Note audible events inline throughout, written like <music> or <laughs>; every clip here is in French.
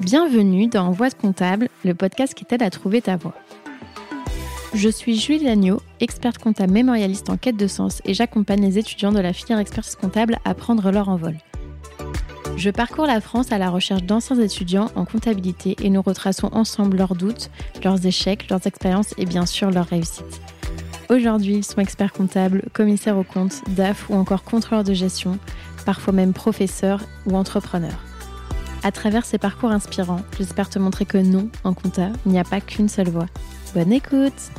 Bienvenue dans Voix de comptable, le podcast qui t'aide à trouver ta voie. Je suis Julie Lagneau, experte comptable mémorialiste en quête de sens et j'accompagne les étudiants de la filière expertise comptable à prendre leur envol. Je parcours la France à la recherche d'anciens étudiants en comptabilité et nous retraçons ensemble leurs doutes, leurs échecs, leurs expériences et bien sûr leurs réussites. Aujourd'hui, ils sont experts comptables, commissaires aux comptes, DAF ou encore contrôleurs de gestion, parfois même professeurs ou entrepreneurs. À travers ces parcours inspirants, j'espère te montrer que non, en compta, il n'y a pas qu'une seule voie. Bonne écoute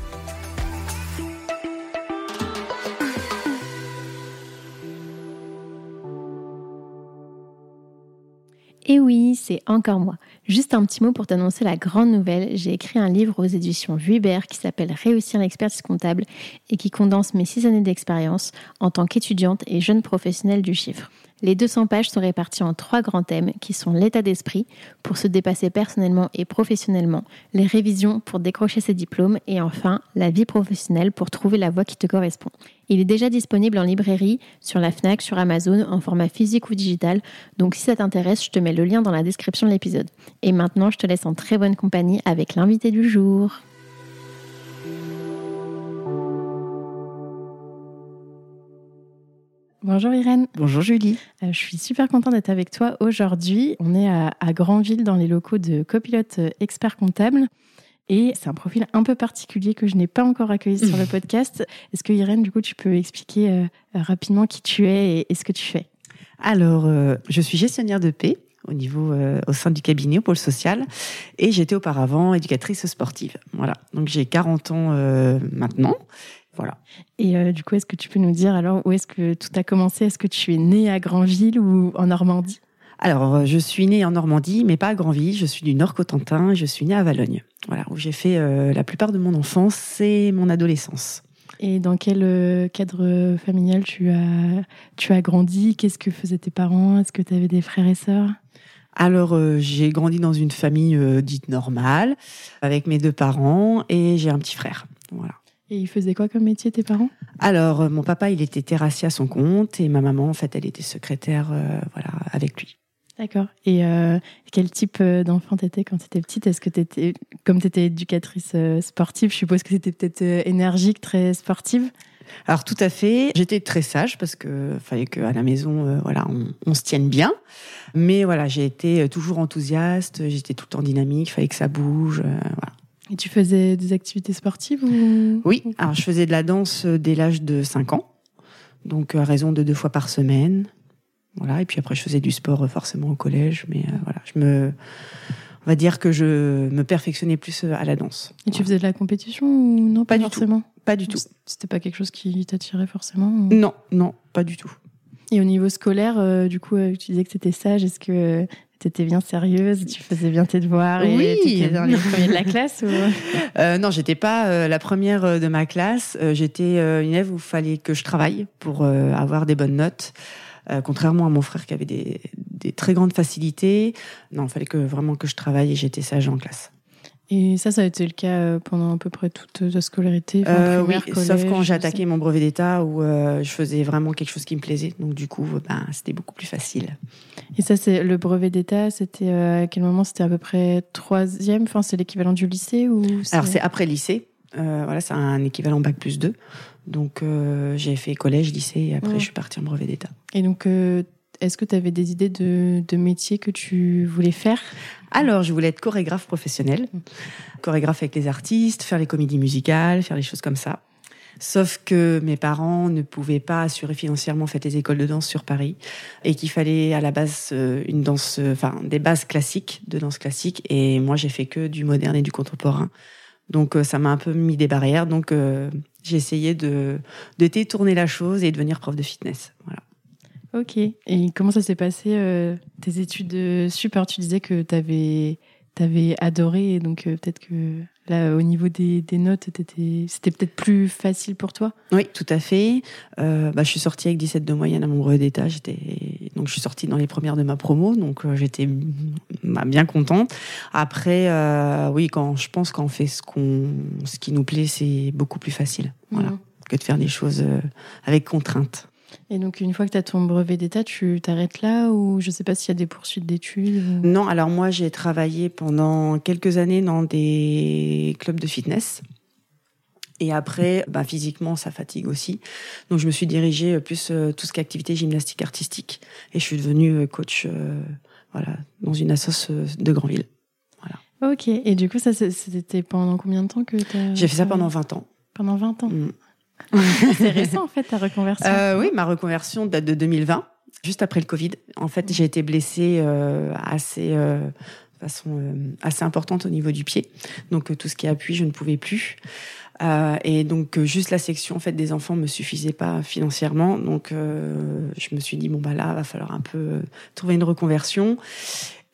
Et oui, c'est encore moi. Juste un petit mot pour t'annoncer la grande nouvelle. J'ai écrit un livre aux éditions Vuibert qui s'appelle Réussir l'expertise comptable et qui condense mes six années d'expérience en tant qu'étudiante et jeune professionnelle du chiffre. Les 200 pages sont réparties en trois grands thèmes qui sont l'état d'esprit pour se dépasser personnellement et professionnellement, les révisions pour décrocher ses diplômes et enfin la vie professionnelle pour trouver la voie qui te correspond. Il est déjà disponible en librairie, sur la FNAC, sur Amazon, en format physique ou digital, donc si ça t'intéresse, je te mets le lien dans la description de l'épisode. Et maintenant, je te laisse en très bonne compagnie avec l'invité du jour. Bonjour Irène. Bonjour Julie. Euh, je suis super contente d'être avec toi aujourd'hui. On est à, à Grandville dans les locaux de Copilote euh, Expert Comptable. Et c'est un profil un peu particulier que je n'ai pas encore accueilli sur le <laughs> podcast. Est-ce que Irène, du coup, tu peux expliquer euh, rapidement qui tu es et, ce que tu fais? Alors, je suis gestionnaire de paix au niveau au sein du cabinet au pôle social et j'étais auparavant éducatrice sportive. Voilà. Donc j'ai 40 ans maintenant voilà. Et euh, du coup, est-ce que tu peux nous dire alors où est-ce que tout a commencé? Est-ce que tu es née à Granville ou en Normandie? Alors, euh, je suis née en Normandie, mais pas à Granville. Je suis du Nord-Cotentin. Je suis née à Valogne. Voilà, où j'ai fait euh, la plupart de mon enfance et mon adolescence. Et dans quel cadre familial tu as, tu as grandi? Qu'est-ce que faisaient tes parents? Est-ce que tu avais des frères et sœurs? Alors, j'ai grandi dans une famille dite normale, avec mes deux parents, et j'ai un petit frère. Voilà. Et ils faisaient quoi comme métier, tes parents? Alors, euh, mon papa, il était terrassier à son compte et ma maman, en fait, elle était secrétaire euh, voilà, avec lui. D'accord. Et euh, quel type d'enfant t'étais quand t'étais petite? Est-ce que t'étais, comme t'étais éducatrice sportive, je suppose que c'était peut-être énergique, très sportive? Alors tout à fait, j'étais très sage parce que fallait qu'à la maison, voilà, on, se tienne bien. Mais voilà, j'ai été toujours enthousiaste, j'étais tout le temps dynamique, fallait que ça bouge. voilà. Et tu faisais des activités sportives ou... Oui, alors je faisais de la danse dès l'âge de 5 ans, donc à raison de deux fois par semaine. Voilà, et puis après je faisais du sport forcément au collège, mais euh, voilà, je me on va dire que je me perfectionnais plus à la danse. Et tu faisais de la compétition ou non Pas, du forcément. tout. Pas du tout. C'était pas quelque chose qui t'attirait forcément Non, non, pas du tout. Et au niveau scolaire, euh, du coup, euh, tu disais que c'était sage. Est-ce que tu étais bien sérieuse, tu faisais bien tes devoirs et oui. tu étais dans les premiers de la classe ou... <laughs> euh, Non, j'étais pas euh, la première euh, de ma classe. Euh, j'étais une élève où il fallait que je travaille pour avoir des bonnes notes. contrairement à mon frère qui avait des, des très grandes facilités, non, il fallait que vraiment que je travaille et j'étais sage en classe. Et ça, ça a été le cas euh, pendant à peu près toute ta scolarité euh, Oui, sauf quand j'ai attaqué mon brevet d'État où euh, je faisais vraiment quelque chose qui me plaisait. Donc du coup, ben, c'était beaucoup plus facile. Et ça, c'est le brevet d'État, c'était à quel moment? C'était à peu près troisième? Enfin, c'est l'équivalent du lycée ou Alors, c'est après lycée. voilà, c'est un équivalent bac plus 2. Donc j'ai fait collège, lycée et après je suis partie en brevet d'État. Et donc est-ce que tu avais des idées de, de métier que tu voulais faire? Alors, je voulais être chorégraphe professionnel, mm. chorégraphe avec les artistes, faire les comédies musicales, faire les choses comme ça. Sauf que mes parents ne pouvaient pas assurer financièrement fait les écoles de danse sur Paris et qu'il fallait à la base euh, une danse, euh, enfin des bases classiques de danse classique. Et moi, j'ai fait que du moderne et du contemporain. Donc euh, ça m'a un peu mis des barrières. Donc j'ai essayé de, de détourner la chose et devenir prof de fitness. Voilà. Ok. Et comment ça s'est passé, euh, tes études super Tu disais que tu avais, avais, adoré, donc euh, peut-être que là, au niveau des, des notes, c'était peut-être plus facile pour toi? Oui, tout à fait. Euh, bah, je suis sortie avec 17 de moyenne à mon brevet d'état. Donc, je suis sortie dans les premières de ma promo, donc j'étais bah, bien contente. Après, oui, quand je pense qu'on fait ce, qu'on, ce qui nous plaît, c'est beaucoup plus facile. Voilà. Mmh. Que de faire des choses avec contrainte. Et donc, une fois que tu as ton brevet d'État, tu t'arrêtes là ou je sais pas s'il y a des poursuites d'études Non, alors moi, j'ai travaillé pendant quelques années dans des clubs de fitness. Et après, bah, physiquement, ça fatigue aussi. Donc, je me suis dirigée plus euh, tout ce qui est activité gymnastique artistique. Et je suis devenue euh, coach euh, voilà, dans une assoce de Grandville. Voilà. Ok. Et du coup, ça, c'était pendant combien de temps que tu J'ai fait ça pendant 20 ans. Pendant 20 ans mm. <laughs> C'est récent, en fait, ta reconversion euh, Oui, ma reconversion date de 2020, juste après le Covid. En fait, j'ai été blessée euh, assez... Euh, façon euh, assez importante au niveau du pied. Donc tout ce qui est appui, je ne pouvais plus. Et donc juste la section en fait des enfants me suffisait pas financièrement, donc je me suis dit bon bah là va falloir un peu trouver une reconversion.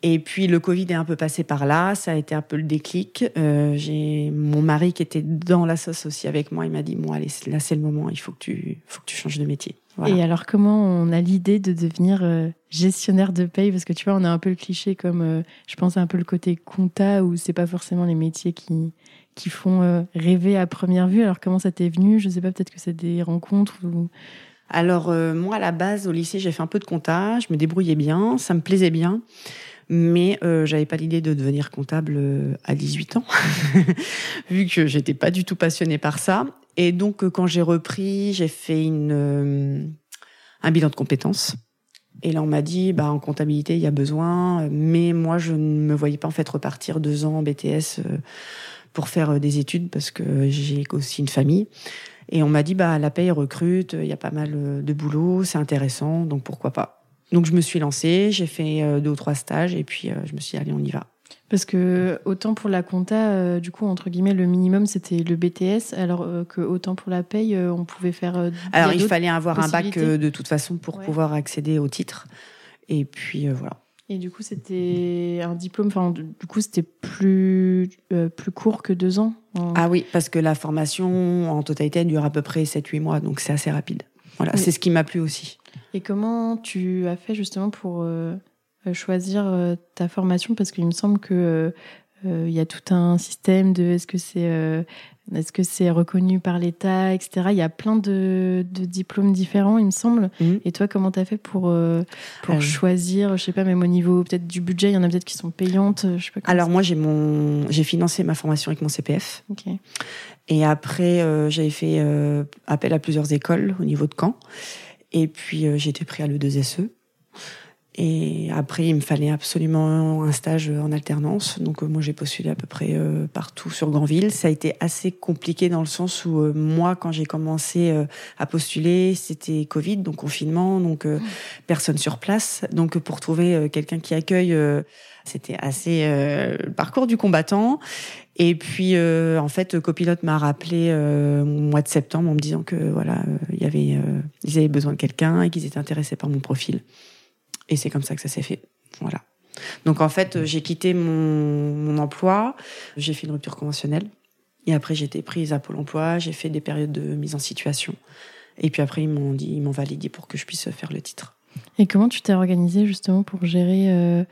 Et puis le Covid est un peu passé par là, ça a été un peu le déclic. Euh, j'ai mon mari qui était dans la sauce aussi avec moi, il m'a dit bon allez là c'est le moment, il faut que tu faut que tu changes de métier. Et alors comment on a l'idée de devenir euh, gestionnaire de paye? Parce que tu vois on a un peu le cliché comme euh, je pense un peu le côté compta où c'est pas forcément les métiers qui qui font rêver à première vue. Alors comment ça t'est venu? Je sais pas peut-être que c'est des rencontres ou alors moi à la base au lycée j'ai fait un peu de compta, je me débrouillais bien, ça me plaisait bien mais euh, j'avais pas l'idée de devenir comptable euh, à 18 ans, <laughs> vu que j'étais pas du tout passionnée par ça. Et donc, euh, quand j'ai repris, j'ai fait une, euh, un bilan de compétences. Et là, on m'a dit, bah, en comptabilité, il y a besoin, mais moi, je ne me voyais pas en fait repartir deux ans en BTS pour faire des études parce que j'ai aussi une famille. Et on m'a dit, bah, la paye recrute, il y a pas mal de boulot, c'est intéressant, donc pourquoi pas. Donc je me suis lancée, j'ai fait euh, deux ou trois stages et puis euh, je me suis dit allez on y va. Parce que autant pour la compta, euh, du coup entre guillemets le minimum c'était le BTS, alors que autant pour la paye on pouvait faire. alors il fallait avoir un bac de toute façon pour pouvoir accéder au titre. Et puis voilà. Et du coup c'était un diplôme, enfin du coup c'était plus plus court que deux ans. Ah oui, parce que la formation en totalité elle dure à peu près 7-8 mois, donc c'est assez rapide. Voilà, c'est ce qui m'a plu aussi. Et comment tu as fait justement pour euh, choisir euh, ta formation? Parce qu'il me semble que euh, il y a tout un système de est-ce que c'est est-ce que c'est reconnu par l'État, etc. Il y a plein de, de diplômes différents, il me semble. Mhm. Et toi, comment tu as fait pour, pour choisir, je sais pas, même au niveau peut-être du budget, il y en a peut-être qui sont payantes. Je sais pas Alors moi, j'ai mon j'ai financé ma formation avec mon CPF. Et après, j'avais fait appel à plusieurs écoles au niveau de Caen. Et puis euh, j'ai été pris à l'E2SE. Et après, il me fallait absolument un stage en alternance. Donc euh, moi, j'ai postulé à peu près euh, partout sur Grandville. Ça a été assez compliqué dans le sens où moi, quand j'ai commencé à postuler, c'était Covid, donc confinement, donc personne sur place. Donc pour trouver quelqu'un qui accueille, c'était assez le parcours du combattant. Et puis, euh, en fait, Copilote m'a rappelé euh, au mois de septembre en me disant que voilà, euh, il y avait, ils avaient besoin de quelqu'un et qu'ils étaient intéressés par mon profil. Et c'est comme ça que ça s'est fait. Voilà. Donc en fait, j'ai quitté mon, emploi, j'ai fait une rupture conventionnelle. Et après, j'ai été prise à Pôle Emploi, j'ai fait des périodes de mise en situation. Et puis après, ils m'ont dit, ils m'ont validé pour que je puisse faire le titre. Et comment tu t'es organisée justement pour gérer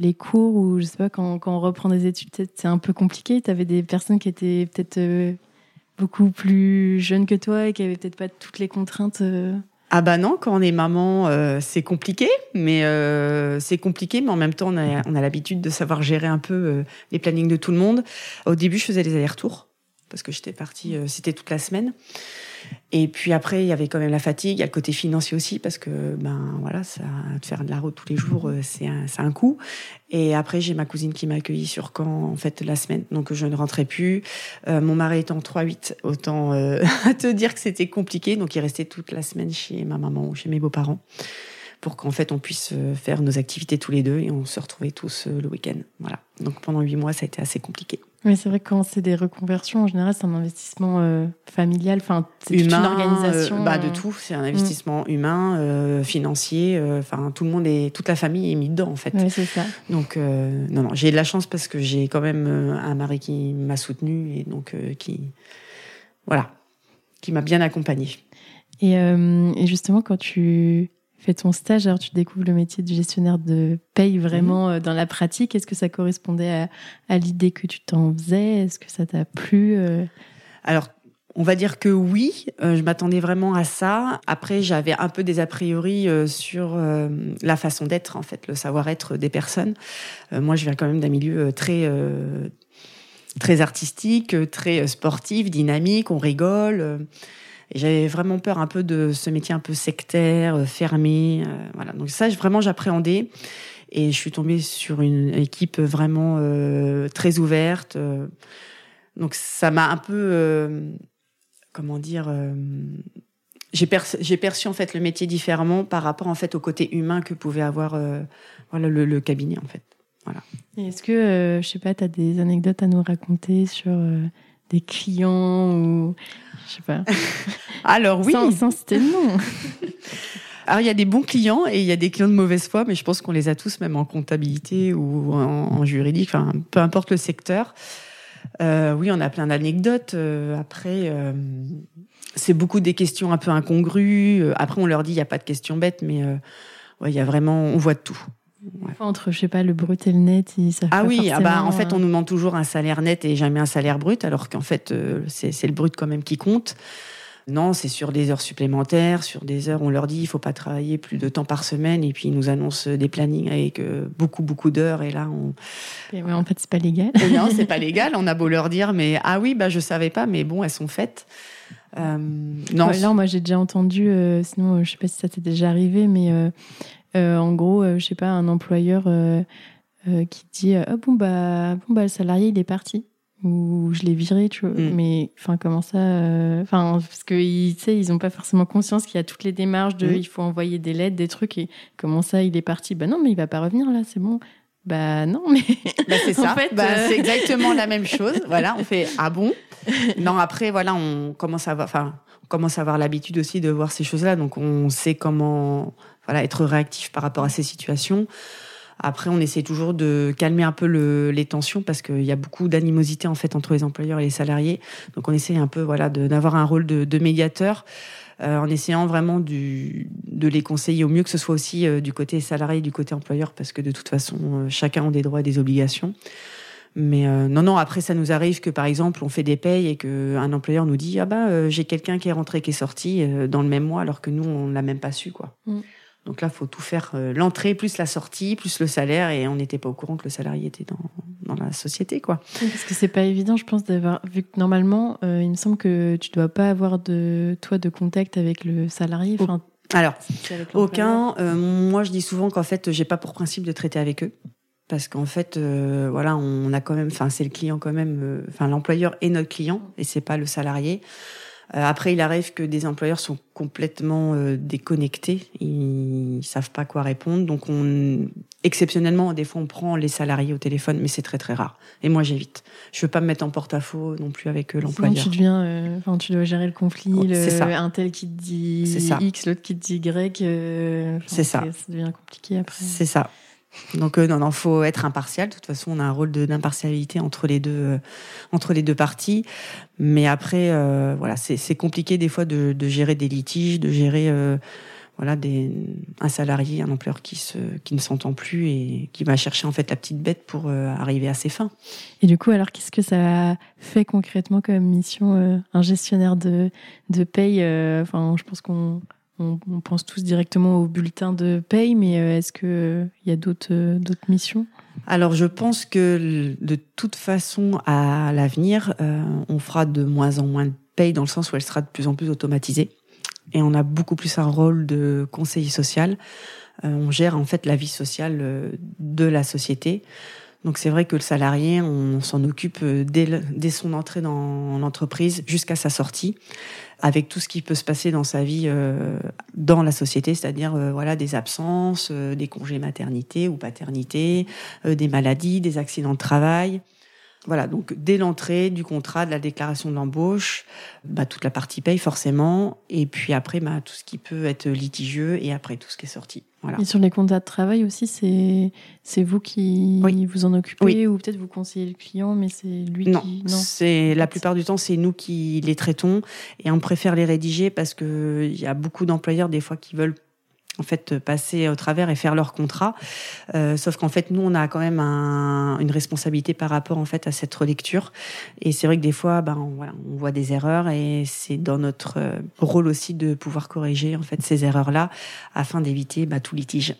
les cours ou je sais pas quand, quand on reprend des études c'est un peu compliqué tu avais des personnes qui étaient peut-être euh, beaucoup plus jeunes que toi et qui avaient peut-être pas toutes les contraintes euh. Ah bah non, quand on est maman, euh, c'est compliqué, mais c'est compliqué, mais en même temps, on a, on a l'habitude de savoir gérer un peu les plannings de tout le monde. Au début, je faisais les allers-retours parce que j'étais partie, c'était toute la semaine. Et puis après, il y avait quand même la fatigue, il y a le côté financier aussi, parce que ben voilà, ça, de faire de la route tous les jours, euh, c'est un, un coût. Et après, j'ai ma cousine qui m'a accueillie sur Caen en fait la semaine, donc je ne rentrais plus. Euh, mon mari étant 3-8, autant euh, <laughs> te dire que c'était compliqué, donc il restait toute la semaine chez ma maman ou chez mes beaux-parents pour qu'en fait on puisse faire nos activités tous les deux et on se retrouvait tous le week-end. Voilà. Donc pendant huit mois, ça a été assez compliqué. Oui, c'est vrai que quand c'est des reconversions, en général, c'est un investissement euh, familial, enfin, c'est une organisation. Euh, bah, de euh. tout, c'est un investissement humain, financier, enfin, tout le monde est, toute la famille est mise dedans, en fait. Oui, c'est ça. Donc, non, non, j'ai de la chance parce que j'ai quand même un mari qui m'a soutenu et donc qui, voilà, qui m'a bien accompagnée. Et, et justement, quand tu fais ton stage, alors tu découvres le métier de gestionnaire de paye vraiment mhm. euh, dans la pratique. Est-ce que ça correspondait à, l'idée que tu t'en faisais? Est-ce que ça t'a plu euh? Alors, on va dire que oui, euh, je m'attendais vraiment à ça. Après, j'avais un peu des a priori euh, sur euh, la façon d'être, en fait, le savoir-être des personnes. moi, je viens quand même d'un milieu très très artistique, très sportif, dynamique. On rigole. J'avais vraiment peur un peu de ce métier un peu sectaire, fermé. voilà. Donc ça, vraiment, j'appréhendais. Et je suis tombée sur une équipe vraiment très ouverte. donc ça m'a un peu comment dire, euh, j'ai perçu en fait le métier différemment par rapport en fait au côté humain que pouvait avoir euh, voilà le, cabinet en fait. Voilà. Est-ce que euh, je sais pas, tu as des anecdotes à nous raconter sur des clients ou je sais pas. <laughs> Alors oui, sans, sans citer nom. <laughs> Alors, il y a des bons clients et il y a des clients de mauvaise foi, mais je pense qu'on les a tous, même en comptabilité ou en, en juridique, enfin, peu importe le secteur. Euh, oui, on a plein d'anecdotes. Euh, après, euh, c'est beaucoup des questions un peu incongrues. Après, on leur dit il n'y a pas de questions bêtes, mais il y a vraiment, on voit de tout. Entre, je sais pas, le brut et le net, ils savent Ah oui, ah bah, en fait, on nous demande toujours un salaire net et jamais un salaire brut, alors qu'en fait, c'est le brut quand même qui compte. Non, c'est sur des heures supplémentaires, sur des heures. On leur dit il faut pas travailler plus de temps par semaine, et puis ils nous annoncent des plannings avec euh, beaucoup beaucoup d'heures. Et là, on. Et en fait, c'est pas légal. non, c'est pas <laughs> légal. On a beau leur dire, mais ah oui, bah je savais pas, mais bon, elles sont faites. Euh, non. là, moi, j'ai déjà entendu. Euh, sinon, je sais pas si ça t'est déjà arrivé, mais en gros, je sais pas, un employeur qui dit ah bon bah bon bah le salarié il est parti ou je l'ai viré, tu vois. Mm. Mais enfin, comment ça euh, Enfin, parce que sais, ils ont pas forcément conscience qu'il y a toutes les démarches de, mm. il faut envoyer des lettres, des trucs. Et comment ça, il est parti Bah non, mais il va pas revenir là, c'est bon. Bah non, mais <laughs> bah, c'est <laughs> ça. Fait, bah, euh, c'est exactement la même <laughs> chose. Voilà, on fait ah bon. Non, après voilà, on commence à enfin, on commence à avoir l'habitude aussi de voir ces choses-là, donc on sait comment voilà être réactif par rapport à ces situations. Après, on essaie toujours de calmer un peu le, les tensions parce qu'il y a beaucoup d'animosité en fait entre les employeurs et les salariés. Donc, on essaie un peu voilà d'avoir un rôle de, de médiateur. Euh, en essayant vraiment du, de les conseiller au mieux que ce soit aussi euh, du côté salarié du côté employeur, parce que de toute façon, euh, chacun a des droits et des obligations. Mais non, non, après, ça nous arrive que, par exemple, on fait des payes et qu'un employeur nous dit « Ah bah, j'ai quelqu'un qui est rentré, qui est sorti dans le même mois, alors que nous, on l'a même pas su, quoi. Mm. Donc là, faut tout faire, euh, l'entrée plus la sortie, plus le salaire, et on n'était pas au courant que le salarié était dans, dans la société, quoi. parce que c'est pas évident, je pense, d'avoir vu que normalement, euh, il me semble que tu dois pas avoir de toi de contact avec le salarié. Enfin, alors, aucun. Euh, moi, je dis souvent qu'en fait, j'ai pas pour principe de traiter avec eux. Parce qu'en fait, voilà, on a quand même, enfin, c'est le client quand même, enfin, l'employeur est notre client et c'est pas le salarié. Euh, après, il arrive que des employeurs sont complètement euh, déconnectés, ils savent pas quoi répondre. Donc, on, exceptionnellement, des fois, on prend les salariés au téléphone, mais c'est très très rare. Et moi, j'évite. Je veux pas me mettre en porte-à-faux non plus avec l'employeur. tu deviens, enfin, tu dois gérer le conflit, oh, le, un tel qui te dit X, l'autre qui te dit Y. c'est ça. Ça devient compliqué après. C'est ça. Donc euh, non, non, faut être impartial. De toute façon, on a un rôle d'impartialité entre les deux, euh, entre les deux parties. Mais après, euh, voilà, c'est compliqué des fois de, de, gérer des litiges, de gérer, euh, voilà, des, un salarié, un employeur qui se, qui ne s'entend plus et qui va chercher en fait la petite bête pour arriver à ses fins. Et du coup, alors qu'est-ce que ça fait concrètement comme mission, un gestionnaire de, de paye Enfin, je pense qu'on on, pense tous directement au bulletin de paye, mais euh, est-ce qu'il euh, y a d'autres euh, missions? Alors, je pense que de toute façon, à l'avenir, on fera de moins en moins de paye dans le sens où elle sera de plus en plus automatisée. Et on a beaucoup plus un rôle de conseiller social. on gère en fait la vie sociale de la société. Donc c'est vrai que le salarié, on s'en occupe dès son entrée dans l'entreprise jusqu'à sa sortie avec tout ce qui peut se passer dans sa vie euh, dans la société, c'est-à-dire euh, voilà des absences, euh, des congés maternité ou paternité, des maladies, des accidents de travail. Voilà, donc dès l'entrée du contrat, de la déclaration de l'embauche, bah, toute la partie paye forcément, et puis après bah, tout ce qui peut être litigieux, et après tout ce qui est sorti. Voilà. Et sur les contrats de travail aussi, c'est c'est vous qui vous en occupez, ou peut-être vous conseillez le client, mais c'est lui non, qui... Non, c'est la plupart du temps c'est nous qui les traitons, et on préfère les rédiger parce que il y a beaucoup d'employeurs des fois qui veulent en fait passer au travers et faire leur contrat. Euh, sauf qu'en fait, nous, on a quand même un, une responsabilité par rapport en fait à cette relecture. Et c'est vrai que des fois, ben on, voit des erreurs et c'est dans notre euh, rôle aussi de pouvoir corriger en fait ces erreurs-là afin d'éviter bah, tout litige.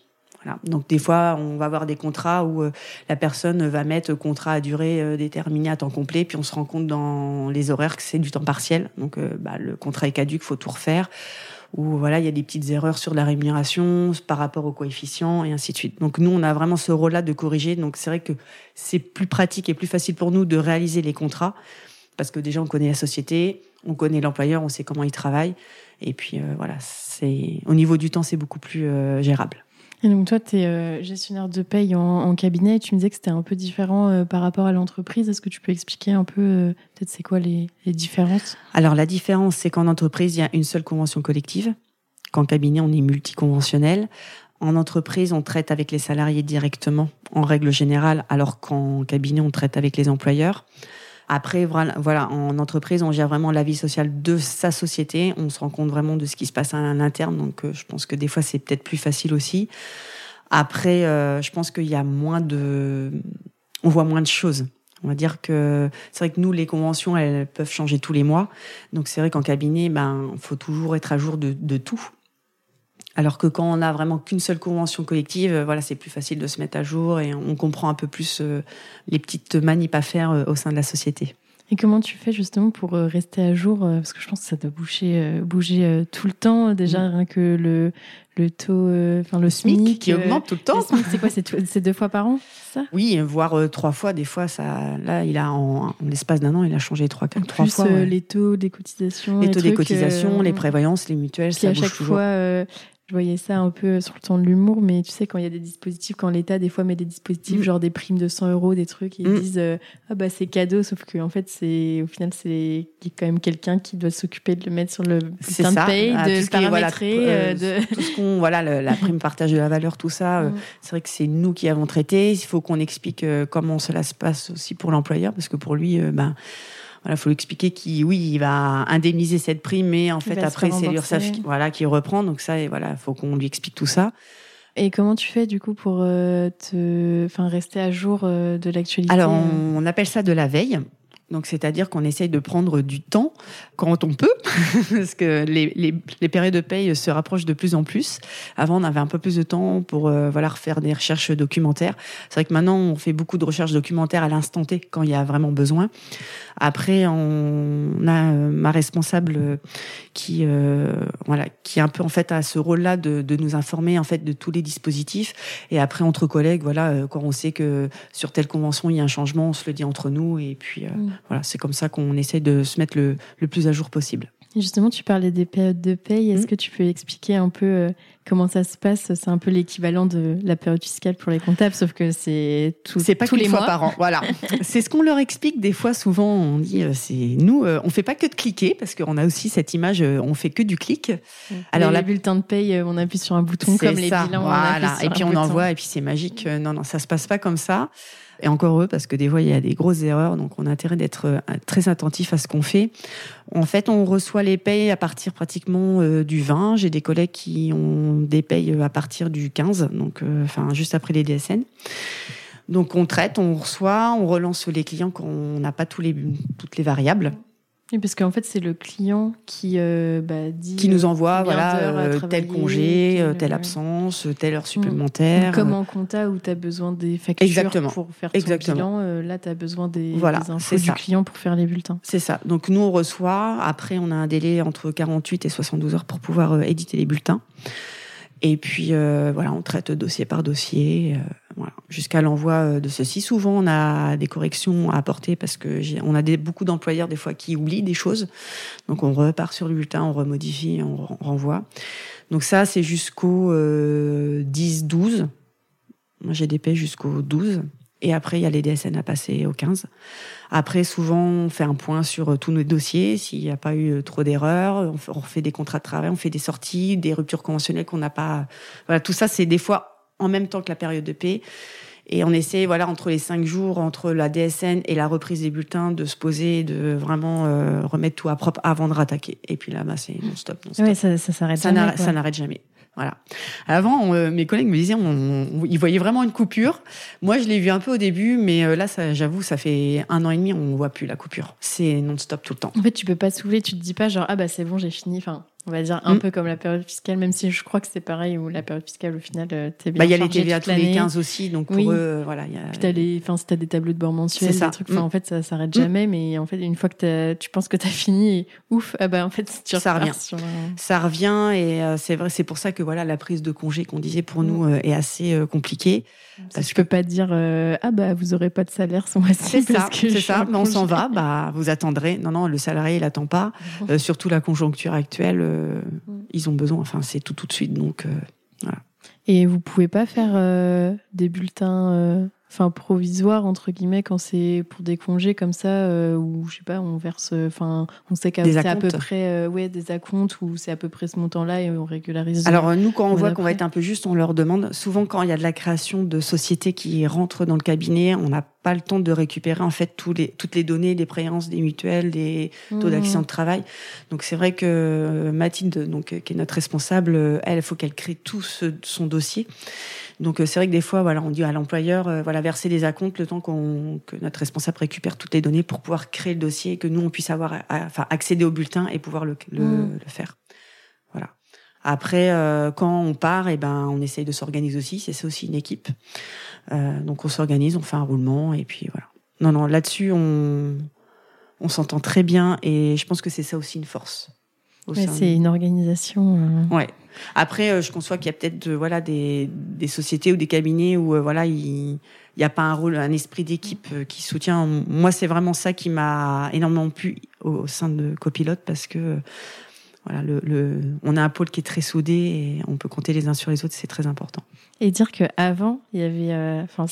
Donc des fois, on va avoir des contrats où euh, la personne va mettre contrat à durée déterminée à temps complet, puis on se rend compte dans les horaires que c'est du temps partiel. Donc bah, le contrat est caduque, faut tout refaire. Ou voilà, il y a des petites erreurs sur la rémunération par rapport aux coefficients et ainsi de suite. Donc nous, on a vraiment ce rôle-là de corriger. Donc c'est vrai que c'est plus pratique et plus facile pour nous de réaliser les contrats parce que déjà on connaît la société, on connaît l'employeur, on sait comment il travaille. Et puis voilà, c'est au niveau du temps, c'est beaucoup plus gérable. Et donc toi, tu es euh, gestionnaire de paye en, cabinet. Tu me disais que c'était un peu différent euh, par rapport à l'entreprise. Est-ce que tu peux expliquer un peu, euh, peut-être, c'est quoi les, différences? Alors la différence, c'est qu'en entreprise, il y a une seule convention collective. Qu'en cabinet, on est multiconventionnel. En entreprise, on traite avec les salariés directement, en règle générale, alors qu'en cabinet, on traite avec les employeurs. Après, voilà, en entreprise, on gère vraiment la vie sociale de sa société. On se rend compte vraiment de ce qui se passe à l'interne. Donc, euh, je pense que des fois, c'est peut-être plus facile aussi. Après, euh, je pense qu'il y a moins de, on voit moins de choses. On va dire que c'est vrai que nous, les conventions, elles peuvent changer tous les mois. Donc, c'est vrai qu'en cabinet, ben, faut toujours être à jour de, de tout. Alors que quand on n'a vraiment qu'une seule convention collective, euh, voilà, c'est plus facile de se mettre à jour et on comprend un peu plus euh, les petites manips à faire euh, au sein de la société. Et comment tu fais justement pour rester à jour Parce que je pense que ça doit bouger, bouger tout le temps. Déjà, mm. rien que le, le taux, enfin le SMIC, qui augmente tout le temps. c'est quoi C'est deux fois par an, ça? Oui, voire trois fois. Des fois, ça, là, il a en, l'espace d'un an, il a changé trois, quatre, trois fois. les taux des cotisations, les taux des cotisations, les prévoyances, les mutuelles, ça à chaque toujours. fois je voyais ça un peu sur le ton de l'humour, mais tu sais, quand il y a des dispositifs, quand l'État, des fois, met des dispositifs, mm. genre des primes de 100 euros, des trucs, ils mm. disent euh, Ah, bah, c'est cadeau, sauf qu'en en fait, c'est, au final, c'est quand même quelqu'un qui doit s'occuper de le mettre sur le bulletin de paye, ah, de le paramétrer. Euh, euh, de... Tout ce qu'on, voilà, la prime <laughs> partage de la valeur, tout ça, mm. c'est vrai que c'est nous qui avons traité. Il faut qu'on explique comment cela se passe aussi pour l'employeur, parce que pour lui, ben, voilà, faut lui expliquer qu'il, oui, il va indemniser cette prime, mais en fait, après, c'est l'URSSAF qui, voilà, qui reprend. Donc ça, et voilà, faut qu'on lui explique tout ça. Et comment tu fais du coup pour euh, te, enfin, rester à jour euh, de l'actualité? Alors, on, appelle ça de la veille. Donc, c'est-à-dire qu'on essaye de prendre du temps quand on peut, <laughs> parce que les, les, les, périodes de paye se rapprochent de plus en plus. Avant, on avait un peu plus de temps pour euh, voilà refaire des recherches documentaires. C'est vrai que maintenant, on fait beaucoup de recherches documentaires à l'instant T quand il y a vraiment besoin. Après, on a euh, ma responsable euh, qui euh, voilà qui est un peu en fait à ce rôle-là de, de, nous informer en fait de tous les dispositifs. Et après, entre collègues, voilà, quand on sait que sur telle convention il y a un changement, on se le dit entre nous. Et puis mm. Voilà, c'est comme ça qu'on essaie de se mettre le, le plus à jour possible. Justement, tu parlais des périodes de paye. Est-ce mm. que tu peux expliquer un peu euh, comment ça se passe? C'est un peu l'équivalent de la période fiscale pour les comptables, sauf que c'est tout, c'est pas tous les fois mois. par an. Voilà. <laughs> c'est ce qu'on leur explique des fois. Souvent, on dit euh, c'est nous, euh, on fait pas que de cliquer parce qu'on a aussi cette image, on fait que du clic. Alors, la bulletin de paye, on appuie sur un bouton comme les bilans. Voilà. et puis on envoie et puis c'est magique. Non, non, ça se passe pas comme ça. Et encore eux, parce que des fois, il y a des grosses erreurs, donc on a intérêt d'être euh, très attentif à ce qu'on fait. En fait, on reçoit les payes à partir pratiquement euh, du 20. J'ai des collègues qui ont des payes euh, à partir du 15, donc enfin juste après les DSN. Donc on traite, on reçoit, on relance les clients quand on n'a pas toutes les variables. Oui, parce qu'en fait, c'est le client qui euh, bah, dit. Qui nous envoie, voilà, euh, tel congé, euh, telle absence, telle heure mm. supplémentaire. Comme en compta où tu as besoin des factures Exactement. pour faire ton Exactement. bilan, là, tu as besoin des, voilà, des infos du client pour faire les bulletins. C'est ça. Donc, nous, on reçoit. Après, on a un délai entre 48 et 72 heures pour pouvoir éditer les bulletins. Et puis euh, voilà, on traite dossier par dossier, euh, voilà, jusqu'à l'envoi euh, de ceci. Souvent, on a des corrections à apporter parce que on a des, beaucoup d'employeurs des fois qui oublient des choses. Donc on repart sur le bulletin, on remodifie, on renvoie. Donc ça, c'est jusqu'au 10-12. Moi, j'ai des jusqu'au 12. Et après, il y a les DSN à passer au 15. Après, souvent, on fait un point sur euh, tous nos dossiers, s'il n'y a pas eu euh, trop d'erreurs. On refait des contrats de travail, on fait des sorties, des ruptures conventionnelles qu'on n'a pas. Voilà, tout ça, c'est des fois en même temps que la période de paix. Et on essaie, voilà, entre les cinq jours, entre la DSN et la reprise des bulletins, de se poser, de vraiment euh, remettre tout à propre avant de rattaquer. Et puis là, bah, c'est non-stop. oui, ça, ça s'arrête jamais. Ça n'arrête jamais. Voilà. Avant, euh, mes collègues me disaient, on, ils voyaient vraiment une coupure. Moi, je l'ai vu un peu au début, mais euh, là, j'avoue, ça fait un an et demi, on voit plus la coupure. C'est non-stop tout le temps. En fait, tu peux pas souffler, tu te dis pas genre ah bah c'est bon, j'ai fini. Enfin, on va dire un Mm. peu comme la période fiscale, même si je crois que c'est pareil où la période fiscale au final euh, t'es bien. Bah, il y a les TVA tous les l'année. 15 aussi, donc pour Oui. eux, euh, voilà. il Y a... Puis t'as les, enfin, si t'as des tableaux de bord mensuels, des trucs. Enfin, Mm. en fait, ça s'arrête Mm. jamais. Mais en fait, une fois que tu penses que t'as fini, et ouf, ah bah en fait, tu Ça revient. sur Ça revient et euh, c'est vrai, c'est pour ça que voilà, la prise de congé qu'on disait pour Mm. nous euh, est assez euh, compliquée. Parce que tu peux pas dire ah bah vous aurez pas de salaire ce mois-ci. C'est ça, parce je c'est ça. Mais on s'en va, bah vous attendrez. Non, non, le salarié il attend pas. Surtout la conjoncture actuelle, euh, ils ont besoin. Enfin, c'est tout tout de suite. Donc euh, Et vous pouvez pas faire euh, des bulletins, enfin provisoires entre guillemets quand c'est pour des congés comme ça euh, où je sais pas, on verse, enfin on sait qu'à c'est à peu près euh, ouais des acomptes où c'est à peu près ce montant-là et on régularise. Alors nous, quand on voit qu'on va être un peu juste, on leur demande. Souvent, quand il y a de la création de sociétés qui rentrent dans le cabinet, on n'a pas le temps de récupérer en fait tous les, toutes les données, les préhences des mutuelles, des taux Mmh. d'accident de travail. Donc c'est vrai que euh, Mathilde, donc euh, qui est notre responsable, euh, elle, il faut qu'elle crée tout ce- son dossier. Donc euh, c'est vrai que des fois, voilà, on dit à l'employeur, euh, voilà, verser les acomptes le temps qu'on que notre responsable récupère toutes les données pour pouvoir créer le dossier et que nous on puisse avoir, à- enfin, accéder au bulletin et pouvoir le, le, Mm. le faire. Voilà. Après, euh, quand on part, et ben, on essaye de s'organiser aussi. C'est ça aussi une équipe. Euh, donc on s'organise, on fait un roulement et puis voilà. Non, non, là-dessus on on s'entend très bien et je pense que c'est ça aussi une force. Ouais, c'est une organisation. euh, Ouais. Après, euh, je conçois qu'il y a peut-être voilà des, des sociétés ou des cabinets où euh, voilà il n'y a pas un rôle, un esprit d'équipe qui soutient. Moi, c'est vraiment ça qui m'a énormément plu au, au sein de Copilote parce que voilà le, le- on a un pôle qui est très soudé et on peut compter les uns sur les autres. C'est très important. Et dire que avant il y avait, enfin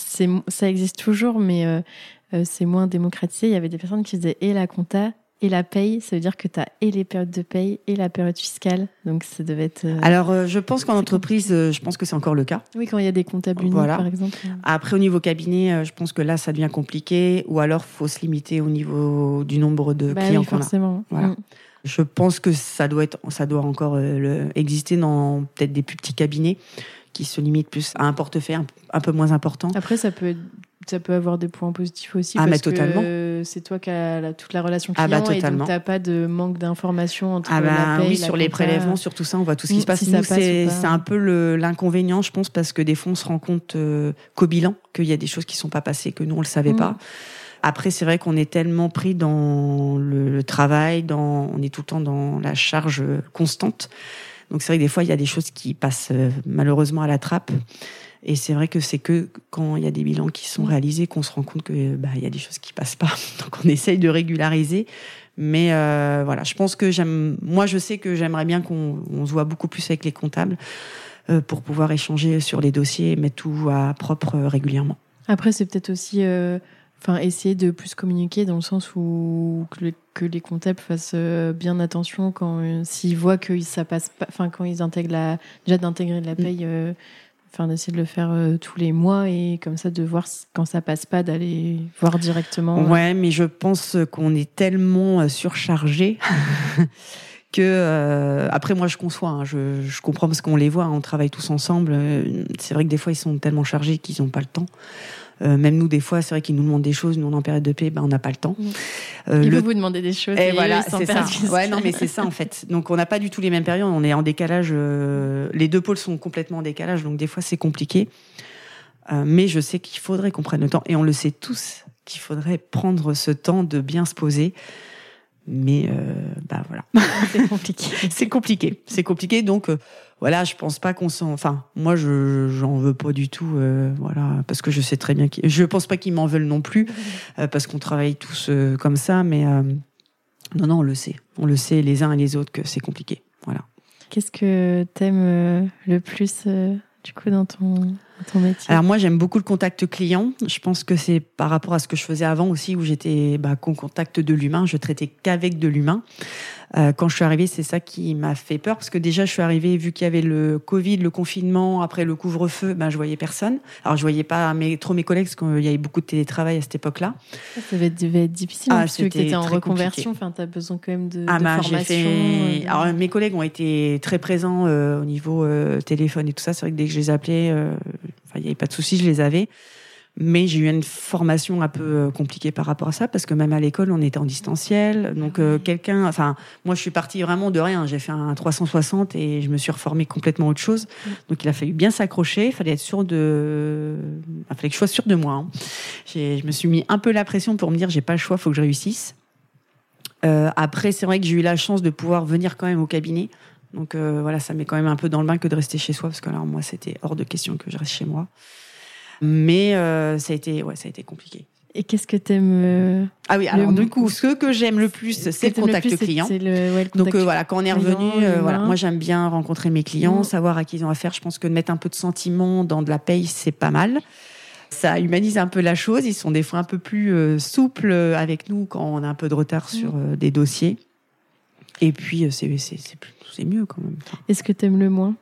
ça existe toujours, mais euh, c'est moins démocratisé. Il y avait des personnes qui faisaient et la compta et la paye. Ça veut dire que tu as et les périodes de paye et la période fiscale. Donc ça devait être. euh, Alors, euh, je pense qu'en entreprise, euh, je pense que c'est encore le cas. Oui, quand il y a des comptables uniques, Voilà. par exemple. Après, au niveau cabinet, je pense que là, ça devient compliqué, ou alors faut se limiter au niveau du nombre de Bah clients oui, qu'on a. forcément. Voilà. Mm. Je pense que ça doit être, ça doit encore le- exister dans peut-être des plus petits cabinets qui se limitent plus à un portefeuille un, un peu moins important. Après, ça peut, être- ça peut avoir des points positifs aussi. Ah, parce mais totalement. que c'est toi qui as la- toute la relation Ah, client bah, et totalement. donc tu n'as pas de manque d'informations entre Ah la bah paye, oui, la sur les prélèvements, sur tout ça, on voit tout ce qui Mm, se passe. si c'est un peu l'inconvénient, je pense, parce que des fois, on se rend compte euh, qu'au bilan, qu'il y a des choses qui sont pas passées, que nous, on le savait Mm. pas. Après, c'est vrai qu'on est tellement pris dans le, le travail, dans, on est tout le temps dans la charge euh, constante. Donc c'est vrai que des fois, il y a des choses qui passent euh, malheureusement à la trappe. Et c'est vrai que c'est que quand il y a des bilans qui sont Mm. réalisés qu'on se rend compte que bah, il y a des choses qui passent pas. <laughs> Donc on essaye de régulariser. Mais euh, voilà, je pense que j'aime. Moi, je sais que j'aimerais bien qu'on on se voit beaucoup plus avec les comptables euh, pour pouvoir échanger sur les dossiers et mettre tout à propre euh, régulièrement. Après, c'est peut-être aussi enfin, essayer de plus communiquer dans le sens où que, le- que les comptables fassent bien attention quand s'ils voient que ça passe pas, enfin quand ils intègrent la, déjà d'intégrer de la paye, euh, enfin d'essayer de le faire euh, tous les mois et comme ça de voir quand ça passe pas d'aller voir directement. euh, Ouais, mais je pense qu'on est tellement euh, surchargé <laughs> que euh, après moi je conçois, hein, je, je comprends parce qu'on les voit, hein, on travaille tous ensemble. euh, C'est vrai que des fois ils sont tellement chargés qu'ils n'ont pas le temps. Euh, même nous des fois, c'est vrai qu'ils nous demandent des choses, nous on est en période de paix, ben on n'a pas le temps. Mm. Euh, Ils le vous demander des choses. et et voilà, c'est ça. Ouais, non, mais c'est ça en fait. Donc on n'a pas du tout les mêmes périodes. On est en décalage. euh, les deux pôles sont complètement en décalage, donc des fois c'est compliqué. Euh, mais je sais qu'il faudrait qu'on prenne le temps, et on le sait tous qu'il faudrait prendre ce temps de bien se poser. Mais euh, bah voilà, <laughs> c'est compliqué. <laughs> c'est compliqué. C'est compliqué. Donc euh, voilà, je pense pas qu'on s'en. Enfin, moi, je j'en veux pas du tout. euh, voilà, parce que je sais très bien. qu'ils- Je pense pas qu'ils m'en veulent non plus <laughs> euh, parce qu'on travaille tous euh, comme ça, mais non, non, on le sait. On le sait les uns et les autres que c'est compliqué. Voilà. Qu'est-ce que t'aimes le plus du coup dans ton ton métier Alors moi, j'aime beaucoup le contact client. Je pense que c'est par rapport à ce que je faisais avant aussi, où j'étais bah, qu'au contact de l'humain. Je traitais qu'avec de l'humain. Euh, quand je suis arrivée, c'est ça qui m'a fait peur parce que déjà je suis arrivée vu qu'il y avait le Covid, le confinement, après le couvre-feu, ben je voyais personne. Alors je voyais pas mes, trop mes collègues parce qu'il y avait beaucoup de télétravail à cette époque-là. Ça devait être, difficile ah, parce que tu étais en reconversion. Enfin, tu as besoin quand même de, ah, ben, formation. Fait... Euh, Alors mes collègues ont été très présents euh, au niveau téléphone et tout ça. C'est vrai que dès que je les appelais, il n'y avait pas de souci, je les avais. Mais j'ai eu une formation un peu euh, compliquée par rapport à ça parce que même à l'école, on était en distanciel. Donc euh, quelqu'un, enfin, moi je suis partie vraiment de rien. J'ai fait un 360 et je me suis reformée complètement autre chose. Donc il a fallu bien s'accrocher. Il fallait être sûr de, il fallait que je sois sûre de moi. Hein. Je me suis mis un peu la pression pour me dire j'ai pas le choix, faut que je réussisse. Euh, après, c'est vrai que j'ai eu la chance de pouvoir venir quand même au cabinet. Donc voilà, ça met quand même un peu dans le bain que de rester chez soi parce que alors moi c'était hors de question que je reste chez moi. Mais euh, ça a été, ouais, ça a été compliqué. Et qu'est-ce que tu aimes euh, Ah oui, alors du coup, ce que j'aime le plus, c'est le contact client. Donc euh, voilà, quand on est revenu, voilà, moi j'aime bien rencontrer mes clients, savoir à qui ils ont affaire. Je pense que de mettre un peu de sentiment dans de la paye, c'est pas mal. Ça humanise un peu la chose. Ils sont des fois un peu plus souples avec nous quand on a un peu de retard sur des dossiers. Et puis c'est mieux quand même. Est-ce que tu aimes le moins?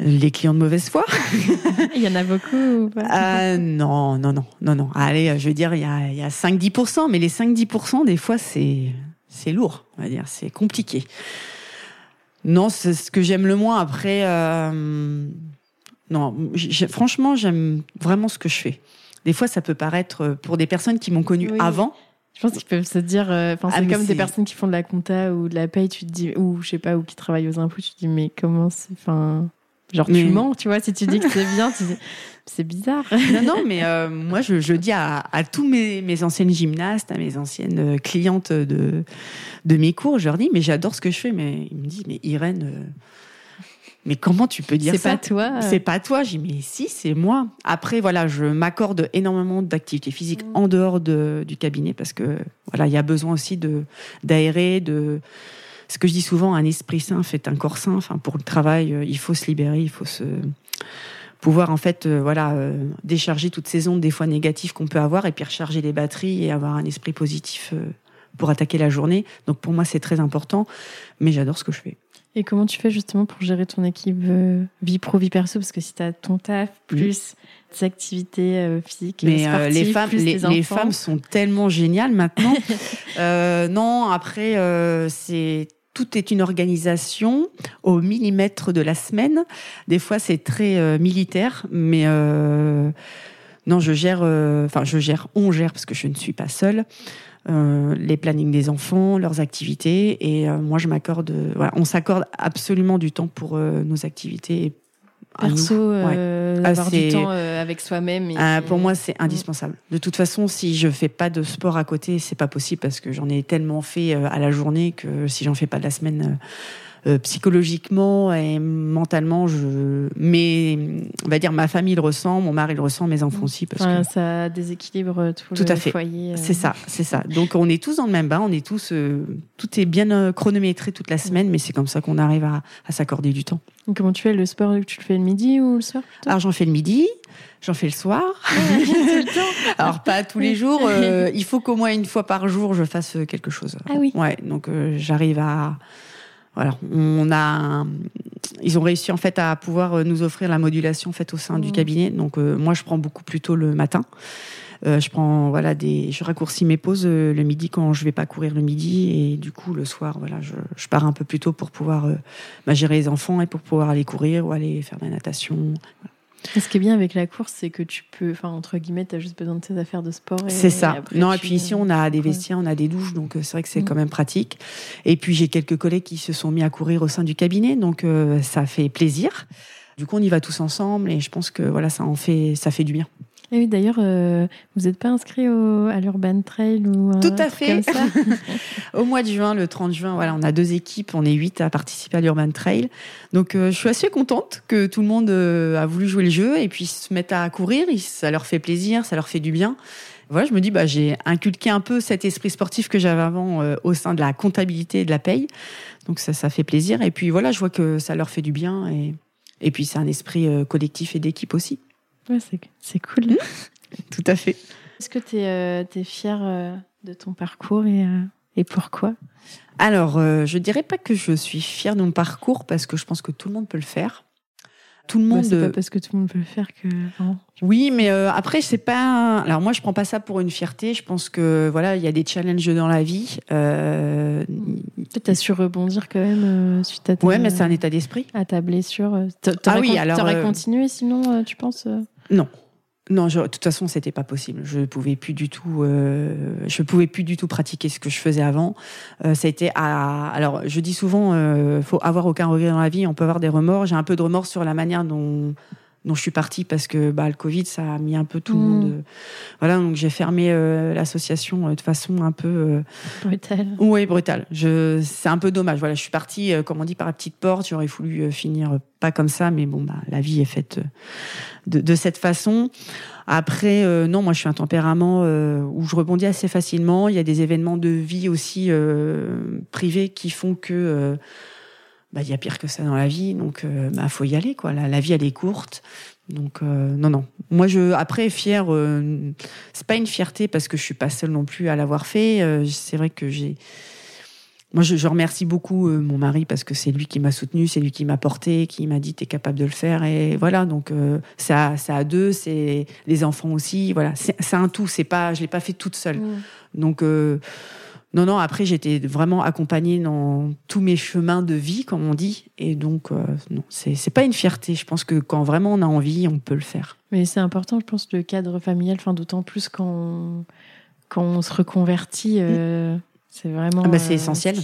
Les clients de mauvaise foi. <laughs> il y en a beaucoup euh, Non, non, non, non, non. Allez, je veux dire, il y a, il y a 5-10%, mais les 5-10%, des fois, c'est, c'est lourd, on va dire, c'est compliqué. Non, c'est ce que j'aime le moins. Après, euh, non, franchement, j'aime vraiment ce que je fais. Des fois, ça peut paraître, pour des personnes qui m'ont connu avant, je pense qu'ils peuvent se dire, euh, enfin, c'est ah, comme des personnes qui font de la compta ou de la paye, tu te dis, ou je sais pas, ou qui travaillent aux impôts, tu te dis, mais comment c'est, enfin, Genre, tu mens, tu vois, si tu dis que c'est <laughs> bien, c'est bizarre. Non, non, mais euh, moi, je, je, dis à, à tous mes, mes, anciennes gymnastes, à mes anciennes euh, clientes de, de mes cours, je leur dis, mais j'adore ce que je fais. Mais ils me disent, mais Irène, euh, mais comment tu peux dire ça C'est pas toi. C'est pas toi. J'ai mais si, c'est moi. Après, voilà, je m'accorde énormément d'activités physiques en dehors de, du cabinet parce que voilà, il y a besoin aussi de d'aérer, de ce que je dis souvent, un esprit sain fait un corps sain. Enfin, pour le travail, euh, il faut se libérer, il faut se pouvoir en fait, euh, voilà, euh, décharger toutes ces ondes des fois négatives qu'on peut avoir et puis recharger les batteries et avoir un esprit positif pour attaquer la journée. Donc pour moi, c'est très important. Mais j'adore ce que je fais. Et comment tu fais justement pour gérer ton équipe vie pro, vie perso? Parce que si tu as ton taf, plus tes activités physiques, Mais sportives, les, femmes, les, les, femmes sont tellement géniales maintenant. <laughs> non, après, c'est tout est une organisation au millimètre de la semaine. Des fois, c'est très euh, militaire, mais euh, non, je gère, euh, enfin, je gère, on gère parce que je ne suis pas seule. Les plannings des enfants, leurs activités, et moi, je m'accorde, voilà, on s'accorde absolument du temps pour nos activités perso, euh, ah, avoir du temps euh, avec soi-même. Ah, pour moi, c'est indispensable. De toute façon, si je fais pas de sport à côté, c'est pas possible parce que j'en ai tellement fait euh, à la journée que si j'en fais pas de la semaine, euh, psychologiquement et mentalement, je. Mais on va dire ma famille le ressent, mon mari le ressent, mes enfants aussi, parce que ça déséquilibre tout, tout le à fait. foyer. C'est ça, c'est ça. Donc on est tous dans le même bain, on est tous, tout est bien chronométré toute la semaine, mais c'est comme ça qu'on arrive à, à s'accorder du temps. Comment tu fais le sport? Tu le fais le midi ou le soir Alors j'en fais le midi, j'en fais le soir. <laughs> Alors pas tous les jours. Euh, il faut qu'au moins une fois par jour je fasse quelque chose. Ah oui. Ouais, donc euh, j'arrive à. Voilà, on a. Ils ont réussi en fait à pouvoir nous offrir la modulation faite au sein du mmh. cabinet. Donc euh, moi je prends beaucoup plus tôt le matin. Euh, je prends voilà des, je raccourcis mes pauses euh, le midi quand je vais pas courir le midi et du coup le soir voilà je, je pars un peu plus tôt pour pouvoir euh, bah, gérer les enfants et pour pouvoir aller courir ou aller faire de la natation. Ce qui est bien avec la course, c'est que tu peux, enfin entre guillemets, tu as juste besoin de tes affaires de sport. C'est ça. non, et puis ici on a des vestiaires, on a des douches, donc c'est vrai que c'est mm. quand même pratique. Et puis j'ai quelques collègues qui se sont mis à courir au sein du cabinet, donc ça fait plaisir. Du coup, on y va tous ensemble et je pense que voilà, ça en fait, ça fait du bien. Et oui, d'ailleurs, euh, vous n'êtes pas inscrit au, à l'Urban Trail ou Tout à fait. <laughs> <laughs> au mois de juin, le 30 juin, voilà, on a deux équipes, on est huit à participer à l'Urban Trail. Donc, euh, je suis assez contente que tout le monde euh, a voulu jouer le jeu et puis se mettre à courir. Ça leur fait plaisir, ça leur fait du bien. Voilà, je me dis, bah, j'ai inculqué un peu cet esprit sportif que j'avais avant au sein de la comptabilité et de la paye. Donc, ça, ça fait plaisir. Et puis, voilà, je vois que ça leur fait du bien et, et puis, c'est un esprit collectif et d'équipe aussi. Ouais, c'est cool. <laughs> Tout à fait. Est-ce que tu es, es fière de ton parcours et, et pourquoi? Alors, je dirais pas que je suis fière de mon parcours parce que je pense que tout le monde peut le faire tout le bah, monde. c'est pas parce que tout le monde peut le faire que. Oui, mais euh, après, c'est pas. Alors moi, je prends pas ça pour une fierté. Je pense que voilà, il y a des challenges dans la vie. Euh... Peut-être as su rebondir quand même euh, suite à ta. Ouais, mais c'est un état d'esprit. À ta blessure. Ah oui, alors. T'aurais euh, continué sinon, tu penses Non. Non, de toute façon, c'était pas possible. Je pouvais plus du tout, euh, je pouvais plus du tout pratiquer ce que je faisais avant. Euh, ça a été à, alors, je dis souvent, euh, faut avoir aucun regret dans la vie. On peut avoir des remords. J'ai un peu de remords sur la manière dont dont je suis partie parce que bah, le Covid, ça a mis un peu tout le monde. Mm. voilà, donc j'ai fermé l'association de façon un peu brutale. Oui, brutale. Je, c'est un peu dommage. Voilà, je suis partie, comme on dit, par la petite porte. J'aurais voulu finir pas comme ça, mais bon, bah, la vie est faite de, cette façon. Après, euh, non, moi je suis un tempérament euh, où je rebondis assez facilement. Il y a des événements de vie aussi euh, privés qui font que bah, il y a pire que ça dans la vie, donc bah faut y aller quoi. La, vie elle est courte, donc non non. Moi je après fier, c'est pas une fierté parce que je suis pas seule non plus à l'avoir fait. c'est vrai que j'ai moi, je, remercie beaucoup euh, mon mari parce que c'est lui qui m'a soutenu, c'est lui qui m'a porté, qui m'a dit t'es capable de le faire et voilà. Donc euh, ça, ça à deux, c'est les enfants aussi. Voilà, c'est un tout. C'est pas, je l'ai pas fait toute seule. Mm. Donc euh, non, non. Après, j'étais vraiment accompagnée dans tous mes chemins de vie, comme on dit. Et donc non, c'est pas une fierté. Je pense que quand vraiment on a envie, on peut le faire. Mais c'est important, je pense, le cadre familial. Enfin, d'autant plus quand quand on se reconvertit. C'est vraiment. Ah bah c'est euh, essentiel.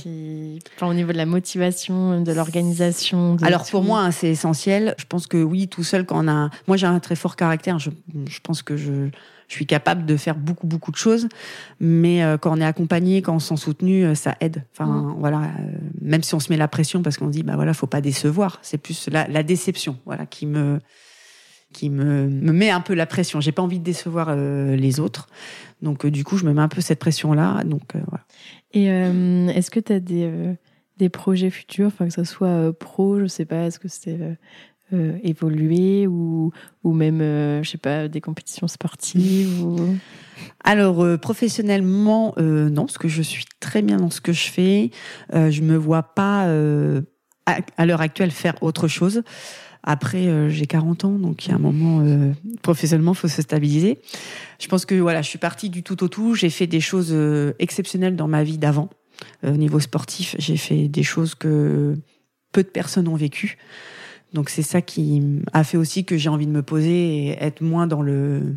au niveau de la motivation, de l'organisation. Alors pour moi, hein, c'est essentiel. Je pense que oui, tout seul, quand on a. Moi, j'ai un très fort caractère. Je, je pense que je, je, suis capable de faire beaucoup, beaucoup de choses. Mais euh, quand on est accompagné, quand on s'en soutenu, euh, ça aide. Enfin, mm. voilà. même si on se met la pression parce qu'on dit, bah voilà, faut pas décevoir. C'est plus la, la déception, voilà, qui me qui me, me, met un peu la pression. J'ai pas envie de décevoir les autres, donc du coup je me mets un peu cette pression là. Donc voilà. Et euh, est-ce que tu as des, euh, des projets futurs, enfin que ce soit euh, pro, je sais pas, est-ce que c'est évoluer ou, ou même, je sais pas, des compétitions sportives. Alors professionnellement, non, parce que je suis très bien dans ce que je fais. je me vois pas à, l'heure actuelle faire autre chose. Après, j'ai 40 ans, donc il y a un moment, professionnellement, il faut se stabiliser. Je pense que voilà, je suis partie du tout au tout. J'ai fait des choses euh, exceptionnelles dans ma vie d'avant. Euh, au niveau sportif, j'ai fait des choses que peu de personnes ont vécues. Donc c'est ça qui a fait aussi que j'ai envie de me poser et être moins dans le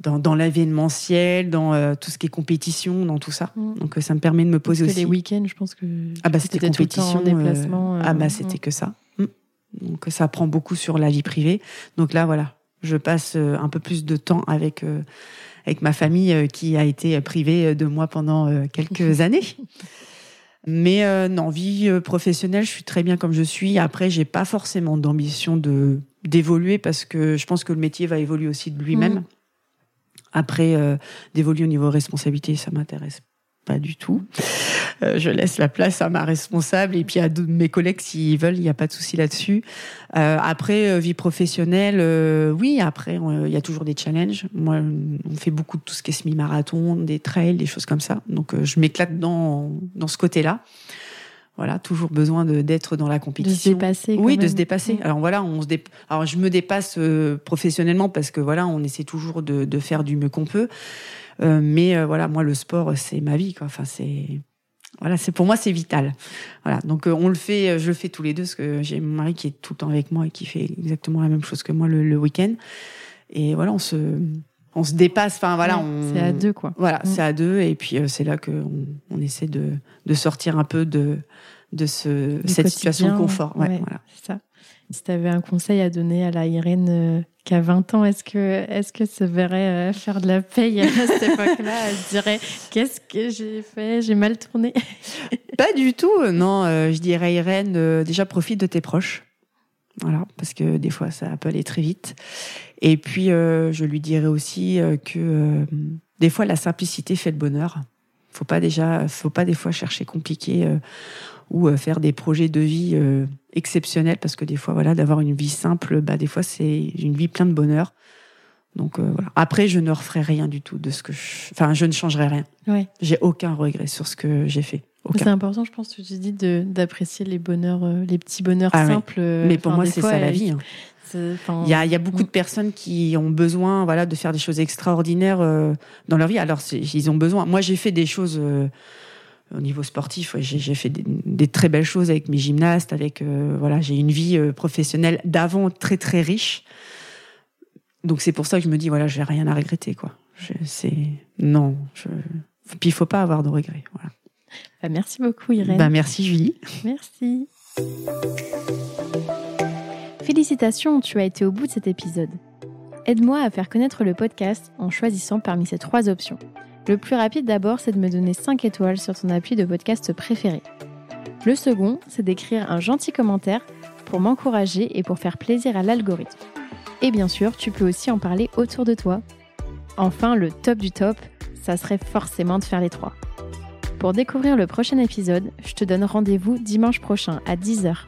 dans, dans l'événementiel, dans euh, tout ce qui est compétition, dans tout ça. Mm. Donc ça me permet de me poser Parce aussi. Que les week-ends, je pense que ah bah c'était compétition, déplacement. ah bah c'était que ça. Mm. Donc ça prend beaucoup sur la vie privée. Donc là voilà, je passe euh, un peu plus de temps avec euh, avec ma famille euh, qui a été privée de moi pendant quelques <laughs> années. Mais non, vie professionnelle, je suis très bien comme je suis. Après, j'ai pas forcément d'ambition de d'évoluer parce que je pense que le métier va évoluer aussi de lui-même. Mmh. Après, d'évoluer au niveau responsabilité, ça m'intéresse pas du tout. Euh, je laisse la place à ma responsable et puis à mes collègues s'ils veulent, il n'y a pas de souci là-dessus. Euh, après, euh, vie professionnelle, oui, après, il y a toujours des challenges. Moi, on fait beaucoup de tout ce qui est semi-marathon, des trails, des choses comme ça. Donc, je m'éclate dans, dans ce côté-là voilà, toujours besoin d'être dans la compétition. De se dépasser. oui, de se dépasser. Alors voilà, on se alors je me dépasse professionnellement parce que voilà, on essaie toujours de, de faire du mieux qu'on peut. Euh, mais voilà, moi le sport c'est ma vie quoi. Enfin c'est voilà, c'est pour moi c'est vital. Voilà, donc euh, on le fait, euh, je le fais tous les deux parce que j'ai mon mari qui est tout le temps avec moi et qui fait exactement la même chose que moi le, week-end. Et voilà, on se on se dépasse. Enfin voilà, c'est à deux quoi. Voilà, c'est à deux et puis euh, c'est là que on, essaie de, de sortir un peu de de ce cette situation de confort. Ouais, voilà. C'est ça. Si tu avais un conseil à donner à la Irène qui a 20 ans, est-ce que, est-ce que se verrait euh, faire de la paye à cette <laughs> époque-là? Elle se dirait Qu'est-ce que j'ai fait? J'ai mal tourné <laughs> Pas du tout, non. Euh, je dirais, Irène, euh, déjà profite de tes proches. Voilà, parce que des fois, ça peut aller très vite. Et puis, je lui dirais aussi que des fois, la simplicité fait le bonheur. Faut pas déjà, faut pas des fois chercher compliqué euh, ou euh, faire des projets de vie euh, exceptionnels parce que des fois, voilà, d'avoir une vie simple, bah des fois c'est une vie pleine de bonheur. Donc euh, voilà. Après, je ne referai rien du tout de ce que, je... enfin, je ne changerai rien. Ouais. J'ai aucun regret sur ce que j'ai fait. C'est important, je pense, que tu dis d'apprécier les bonheurs, euh, les petits bonheurs Ah simples. Mais pour moi, c'est ça la vie. hein. Il y a, il y a beaucoup de personnes qui ont besoin voilà, de faire des choses extraordinaires euh, dans leur vie. Alors, ils ont besoin. Moi, j'ai fait des choses au niveau sportif. ouais, j'ai fait des, des très belles choses avec mes gymnastes. Avec, euh, voilà, j'ai une vie euh, professionnelle d'avant très, très riche. Donc, c'est pour ça que je me dis, voilà, j'ai rien à regretter. Quoi. C'est Non. Je... Puis, il faut pas avoir de regrets. Voilà. bah, merci beaucoup, Irène. Bah, merci, Julie. Merci. Félicitations, tu as été au bout de cet épisode. Aide-moi à faire connaître le podcast en choisissant parmi ces trois options. Le plus rapide d'abord, c'est de me donner 5 étoiles sur ton appui de podcast préféré. Le second, c'est d'écrire un gentil commentaire pour m'encourager et pour faire plaisir à l'algorithme. Et bien sûr, tu peux aussi en parler autour de toi. Enfin, le top du top, ça serait forcément de faire les trois. Pour découvrir le prochain épisode, je te donne rendez-vous dimanche prochain à 10h